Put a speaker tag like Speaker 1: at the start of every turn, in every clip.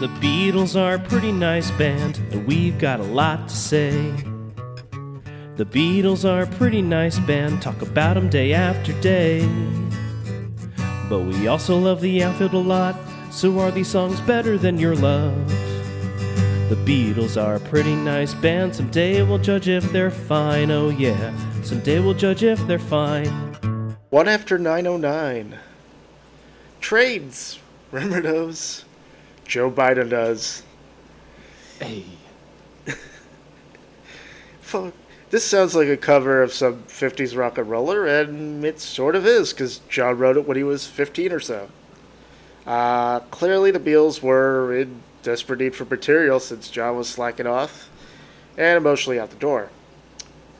Speaker 1: The Beatles are a pretty nice band, and we've got a lot to say. The Beatles are a pretty nice band, talk about 'em day after day. But we also love the outfield a lot, so are these songs better than your love? The Beatles are a pretty nice band, someday we'll judge if they're fine, oh yeah, someday we'll judge if they're fine.
Speaker 2: One after 909. Trades. Remember those? Joe Biden does.
Speaker 1: Hey.
Speaker 2: Fuck. This sounds like a cover of some 50s rock and roller, and it sort of is, because John wrote it when he was 15 or so. Uh, clearly, the Beatles were in desperate need for material since John was slacking off and emotionally out the door.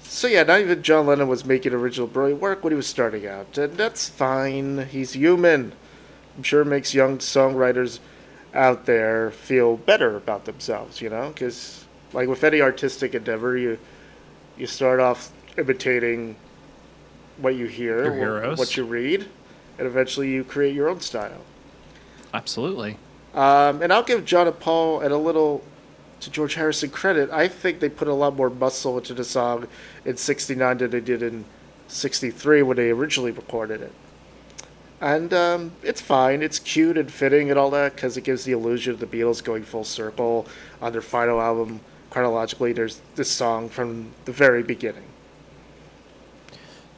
Speaker 2: So, yeah, not even John Lennon was making original brilliant work when he was starting out, and that's fine. He's human. I'm sure it makes young songwriters out there feel better about themselves, you know? Because, like with any artistic endeavor, you you start off imitating what you hear, what you read, and eventually you create your own style.
Speaker 1: Absolutely.
Speaker 2: Um, and I'll give John and Paul and a little to George Harrison credit. I think they put a lot more muscle into the song in '69 than they did in '63 when they originally recorded it. And um, it's fine. It's cute and fitting and all that because it gives the illusion of the Beatles going full circle on their final album. Chronologically, there's this song from the very beginning.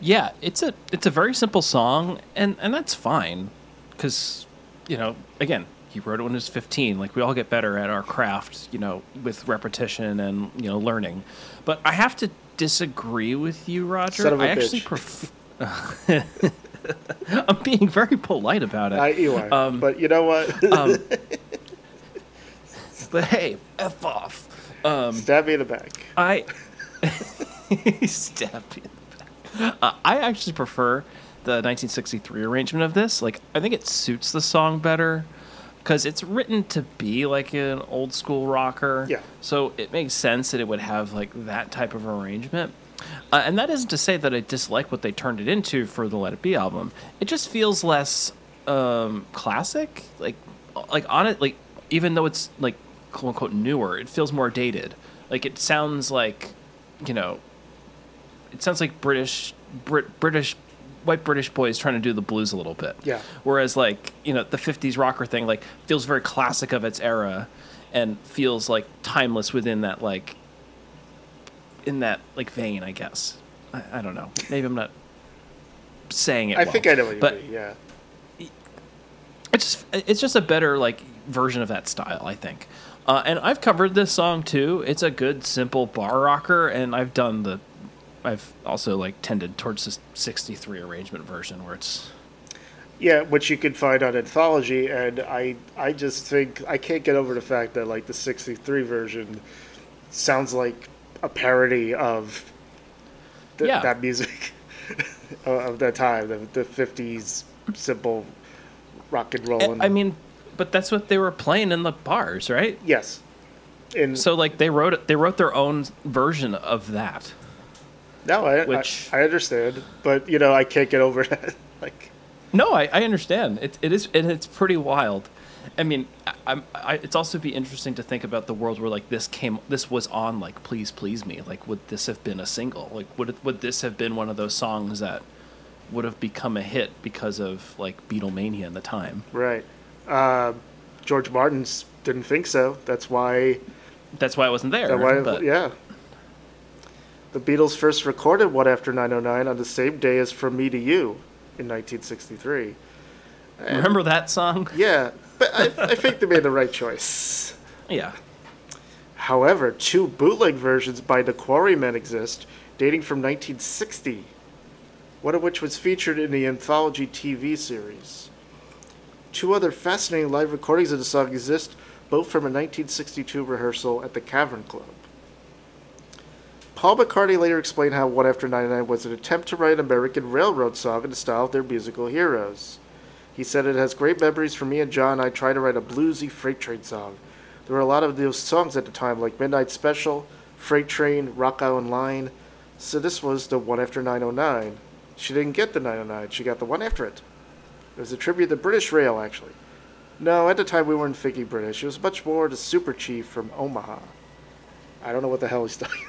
Speaker 1: Yeah, it's a it's a very simple song, and and that's fine, because you know, again, he wrote it when he was fifteen. Like we all get better at our craft, you know, with repetition and you know learning. But I have to disagree with you, Roger.
Speaker 2: Son of a
Speaker 1: I actually prefer. I'm being very polite about it.
Speaker 2: I, you are.
Speaker 1: Um,
Speaker 2: but you know what?
Speaker 1: um, but hey, f off. Um,
Speaker 2: Stab me in the back.
Speaker 1: I stab you in the back. Uh, I actually prefer the 1963 arrangement of this. Like, I think it suits the song better because it's written to be like an old school rocker.
Speaker 2: Yeah.
Speaker 1: So it makes sense that it would have like that type of arrangement. Uh, and that isn't to say that I dislike what they turned it into for the Let It Be album. It just feels less um, classic. Like, like on it, like even though it's like quote unquote newer, it feels more dated. Like it sounds like, you know, it sounds like British, Brit, British, white British boys trying to do the blues a little bit.
Speaker 2: Yeah.
Speaker 1: Whereas like you know the '50s rocker thing like feels very classic of its era, and feels like timeless within that like. In that like vein, I guess. I, I don't know. Maybe I'm not saying it.
Speaker 2: I
Speaker 1: well.
Speaker 2: think I know what you
Speaker 1: but
Speaker 2: mean. Yeah.
Speaker 1: it's just it's just a better like version of that style, I think. Uh, and I've covered this song too. It's a good simple bar rocker, and I've done the. I've also like tended towards this '63 arrangement version where it's
Speaker 2: Yeah, which you can find on Anthology, and I I just think I can't get over the fact that like the '63 version sounds like a parody of th-
Speaker 1: Yeah.
Speaker 2: that music of that time, the, the '50s simple rock and roll.
Speaker 1: I mean, but that's what they were playing in the bars, right?
Speaker 2: yes, and
Speaker 1: So like they wrote it, they wrote their own version of that.
Speaker 2: no, I,
Speaker 1: which-
Speaker 2: I I understand, but you know I can't get over that. like,
Speaker 1: No, I, I understand. It, it is and it's pretty wild. I mean, I, I'm. It's also be interesting to think about the world where like this came, this was on like "Please Please Me." Like, would this have been a single? Like, would it, would this have been one of those songs that would have become a hit because of like Beatlemania in the time?
Speaker 2: right? Uh, George Martin's didn't think so. That's why
Speaker 1: That's why it wasn't there.
Speaker 2: Why,
Speaker 1: but
Speaker 2: yeah. The Beatles first recorded "One After 909 on the same day as From Me to You in 1963.
Speaker 1: remember that song?
Speaker 2: Yeah, but I, I think they made the right choice.
Speaker 1: Yeah.
Speaker 2: However, two bootleg versions by the Quarrymen exist, dating from 1960, one of which was featured in the Anthology TV series. Two other fascinating live recordings of the song exist, both from a 1962 rehearsal at the Cavern Club. Paul McCartney later explained how One After 99 was an attempt to write an American railroad song in the style of their musical heroes. He said it has great memories for me and John. I tried to write a bluesy freight train song. There were a lot of those songs at the time, like Midnight Special, Freight Train, Rock Island Line. So this was the one after 909. She didn't get the 909, she got the one after it. It was a tribute to British Rail, actually. No, at the time we weren't thinking British. It was much more the Super Chief from Omaha. I don't know what the hell he's talking.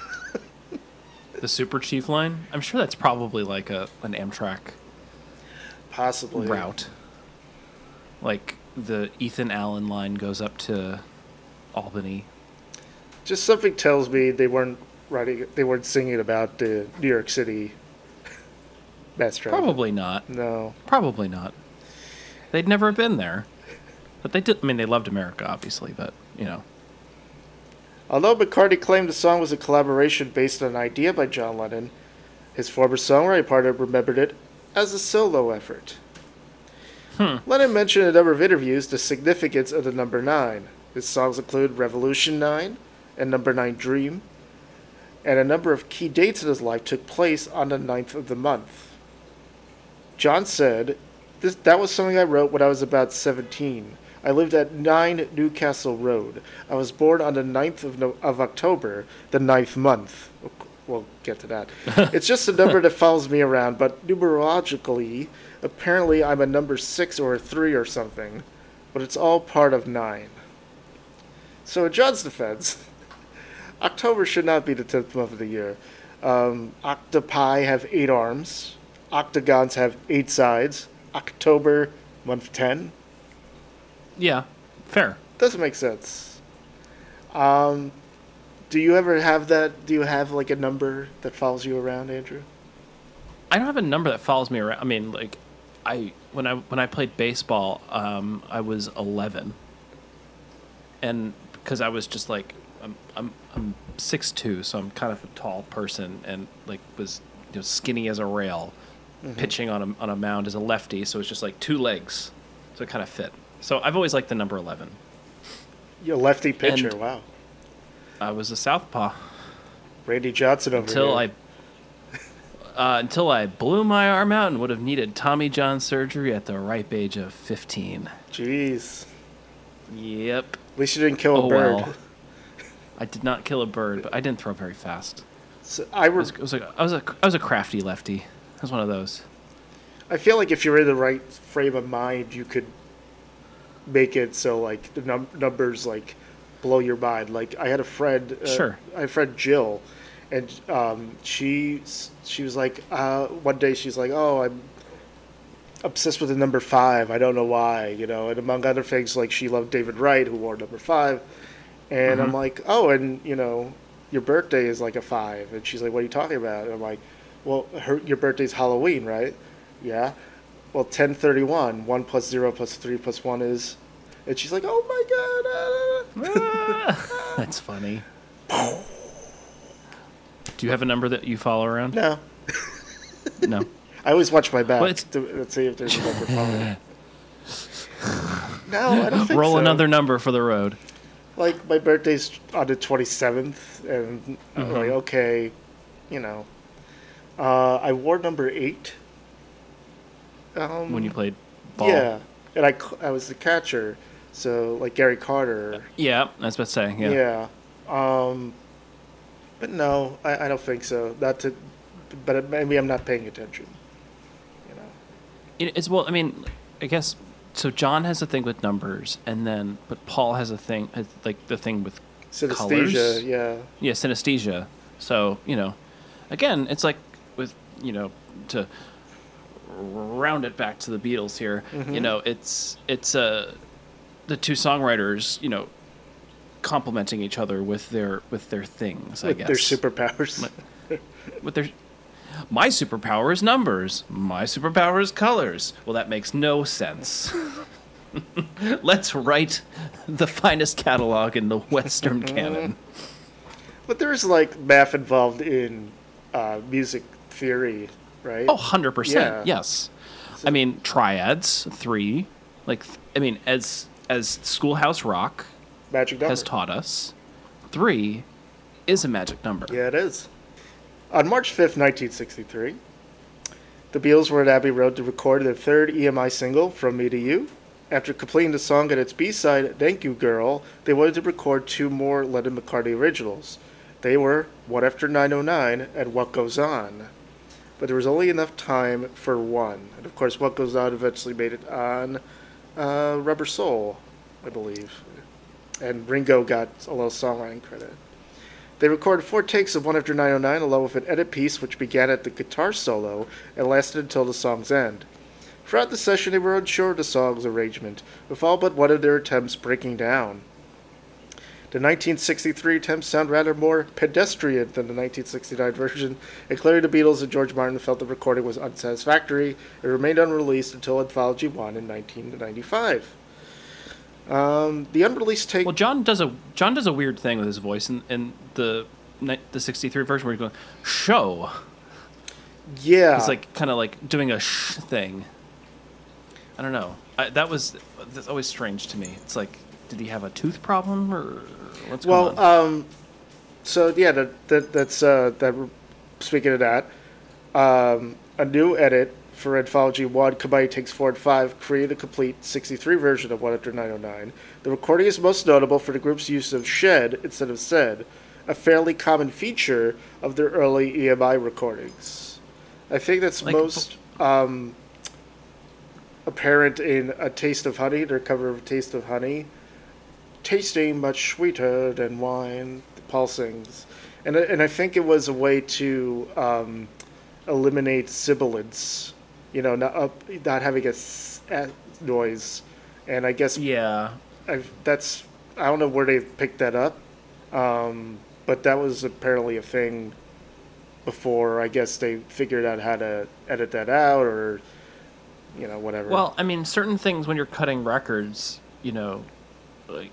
Speaker 1: The Super Chief line? I'm sure that's probably like a an Amtrak
Speaker 2: Possibly.
Speaker 1: route. Like the Ethan Allen line goes up to Albany.
Speaker 2: Just something tells me they weren't writing. They weren't singing about the New York City mass transit.
Speaker 1: Probably not.
Speaker 2: No.
Speaker 1: Probably not. They'd never been there. But they did I mean they loved America obviously, but you know.
Speaker 2: Although McCartney claimed the song was a collaboration based on an idea by John Lennon, his former songwriting partner remembered it as a solo effort. Hmm. Lennon mentioned in a number of interviews the significance of the number nine. His songs include Revolution 9 and Number 9 Dream, and a number of key dates in his life took place on the 9th of the month. John said, this, That was something I wrote when I was about 17. I lived at 9 Newcastle Road. I was born on the 9th of, no- of October, the ninth month. We'll get to that. it's just a number that follows me around, but numerologically, apparently I'm a number 6 or a 3 or something. But it's all part of 9. So, in John's defense, October should not be the 10th month of the year. Um, octopi have 8 arms, octagons have 8 sides. October, month 10.
Speaker 1: Yeah. Fair.
Speaker 2: Doesn't make sense. Um, do you ever have that? Do you have like a number that follows you around, Andrew?
Speaker 1: I don't have a number that follows me around. I mean, like, I when I when I played baseball, um, I was eleven, and because I was just like, I'm I'm I'm six two, so I'm kind of a tall person, and like was you know skinny as a rail, pitching on a on a mound as a lefty, so it's just like two legs, so it kind of fit. So I've always liked the number eleven.
Speaker 2: You're a lefty pitcher.
Speaker 1: And-
Speaker 2: wow.
Speaker 1: I was a southpaw
Speaker 2: Randy Johnson over
Speaker 1: until
Speaker 2: here.
Speaker 1: I uh, until I blew my arm out and would have needed Tommy John surgery at the ripe age of 15.
Speaker 2: Jeez.
Speaker 1: Yep.
Speaker 2: At least you didn't kill a
Speaker 1: Oh
Speaker 2: bird.
Speaker 1: well. I did not kill a bird, but I didn't throw very fast.
Speaker 2: So I,
Speaker 1: I was, I was, a, I was a I was a crafty lefty. I was one of those.
Speaker 2: I feel like if you're in the right frame of mind, you could make it so like the num- numbers like blow your mind. Like I had a friend, uh,
Speaker 1: Sure.
Speaker 2: I had friend Jill, and um, she she was like uh, one day she's like, oh, I'm obsessed with the number five. I don't know why, you know. And among other things, like she loved David Wright, who wore number five. And I'm like, oh, and you know, your birthday is like a five. And she's like, what are you talking about? And I'm like, well, her, your birthday's Halloween, right? Yeah. Well, 1031, 1 plus 0 plus 3 plus 1 is. And she's like, oh my god. ah."
Speaker 1: That's funny. Do you have a number that you follow around?
Speaker 2: no.
Speaker 1: No.
Speaker 2: I always watch my back to, to see if there's a number following. no, I don't think
Speaker 1: Roll
Speaker 2: so.
Speaker 1: another number for the road.
Speaker 2: Like, my birthday's on the 27th, and I'm
Speaker 1: Mm-hmm.
Speaker 2: like, okay, you know. Uh, I wore number 8. Um,
Speaker 1: When you played ball.
Speaker 2: Yeah. And I I was the catcher, so, like Gary Carter.
Speaker 1: Yeah, I was about to say. Yeah.
Speaker 2: Yeah. Um, but no, I, I don't think so. Not to, but maybe I'm not paying attention. You know.
Speaker 1: It, it's well. I mean, I guess so. John has a thing with numbers, and then but Paul has a thing has, like the thing with
Speaker 2: Synesthesia,
Speaker 1: colors.
Speaker 2: yeah.
Speaker 1: yeah synesthesia. So you know, again, it's like with you know to round it back to the Beatles here.
Speaker 2: Mm-hmm.
Speaker 1: You know, it's it's uh the two songwriters. You know, complementing each other with their with their things. I
Speaker 2: With
Speaker 1: guess
Speaker 2: their superpowers.
Speaker 1: with their my superpower is numbers. My superpower is colors. Well, that makes no sense. Let's write the finest catalog in the Western canon.
Speaker 2: But there's like math involved in uh, music theory, right?
Speaker 1: Oh, 100%.
Speaker 2: Yeah.
Speaker 1: Yes. I mean, triads, three. Like, I mean, as as Schoolhouse Rock
Speaker 2: Magic number.
Speaker 1: has taught us, three is a magic number.
Speaker 2: Yeah, it is. On March 5th, 1963, the Beatles were at Abbey Road to record their third EMI single, From Me to You. After completing the song at its B-side, Thank You Girl, they wanted to record two more Lennon McCartney originals. They were One After 909 and What Goes On. But there was only enough time for one. And of course, What Goes On eventually made it on uh, Rubber Soul, I believe. And Ringo got a little songwriting credit. They recorded four takes of One After 909 along with an edit piece which began at the guitar solo and lasted until the song's end. Throughout the session, they were unsure of the song's arrangement, with all but one of their attempts breaking down. The 1963 attempts sound rather more pedestrian than the 1969 version, and clearly the Beatles and George Martin felt the recording was unsatisfactory It remained unreleased until Anthology 1 in 1995. Um, the unreleased take.
Speaker 1: Well, John does a John does a weird thing with his voice in, in the the '63 version where he's going show.
Speaker 2: yeah.
Speaker 1: He's like kind of like doing a sh thing. I don't know. I, that was that's always strange to me. It's like, did he have a tooth problem or what's
Speaker 2: Well, um, so yeah, that, that that's uh, that. Speaking of that, um, a new edit for Anthology One, Combined Takes Four and Five, created a complete '63 version of One After 909. The recording is most notable for the group's use of "shed" instead of "said," a fairly common feature of their early EMI recordings. I think that's
Speaker 1: Like,
Speaker 2: most um, apparent in "A Taste of Honey," their cover of Taste of Honey." Tasting much sweeter than wine. Paul sings, and I- and I think it was a way to um, eliminate sibilance, you know, not up, not having a s- noise, and I guess
Speaker 1: yeah,
Speaker 2: I've, that's I don't know where they picked that up, um, but that was apparently a thing before. I guess they figured out how to edit that out, or you know, whatever.
Speaker 1: Well, I mean, certain things when you're cutting records, you know, like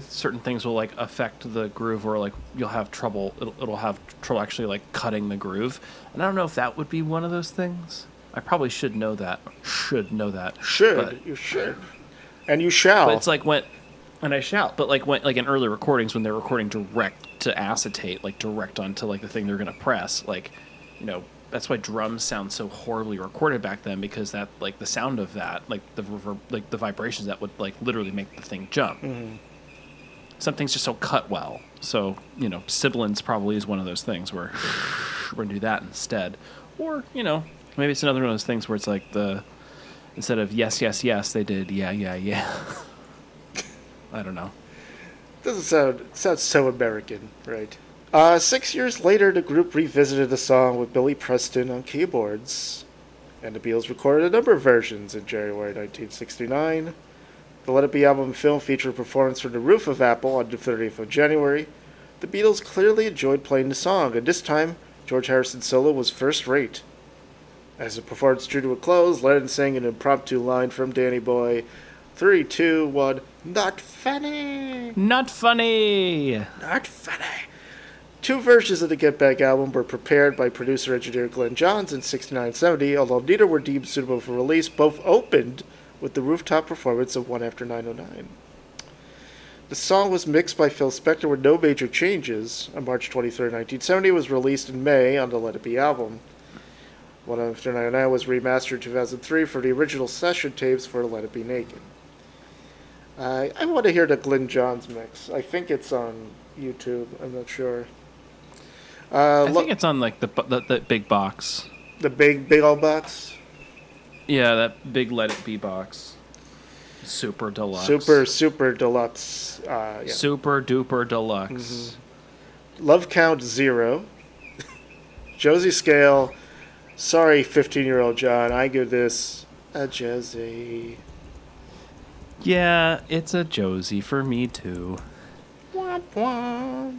Speaker 1: certain things will like affect the groove, or like you'll have trouble. It'll, it'll have trouble actually like cutting the groove, and I don't know if that would be one of those things. I probably should know that. Should know that.
Speaker 2: should
Speaker 1: but-
Speaker 2: you should, and you shall.
Speaker 1: But it's like when, and I shout. But like when, like in early recordings when they're recording direct to acetate, like direct onto like the thing they're gonna press, like, you know, that's why drums sound so horribly recorded back then because that like the sound of that, like the reverb, like the vibrations that would like literally make the thing jump. Mm-hmm. Some things just don't cut well. So you know, sibilance probably is one of those things where we're gonna do that instead, or you know, maybe it's another one of those things where it's like the instead of yes, yes, yes, they did yeah, yeah, yeah. I don't know.
Speaker 2: Doesn't sound sounds so American, right? Uh, six years later, the group revisited the song with Billy Preston on keyboards, and the Beatles recorded a number of versions in January 1969. The Let It Be album film featured a performance from the roof of Apple on the 30th of January. The Beatles clearly enjoyed playing the song, and this time, George Harrison's solo was first rate. As the performance drew to a close, Lennon sang an impromptu line from Danny Boy. Three, two, one. Not funny.
Speaker 1: Not funny.
Speaker 2: Not funny. Two versions of the Get Back album were prepared by producer engineer Glyn Johns in 6970, although neither were deemed suitable for release. Both opened with the rooftop performance of One After 909. The song was mixed by Phil Spector with no major changes. On March 23, 1970, it was released in May on the Let It Be album. One After 909 was remastered in 2003 for the original session tapes for Let It Be Naked. I I want to hear the Glyn Johns mix. I think it's on YouTube. I'm not sure. Uh,
Speaker 1: I
Speaker 2: lo-
Speaker 1: think it's on like the, the the big box.
Speaker 2: the big big old box.
Speaker 1: Yeah, that big Let It Be box. Super deluxe.
Speaker 2: Super super deluxe. Uh, yeah.
Speaker 1: Super duper deluxe.
Speaker 2: Love count zero. Josie scale. Sorry, 15 year old John. I give this a Josie.
Speaker 1: Yeah, it's a Josie for me too.
Speaker 2: Womp womp.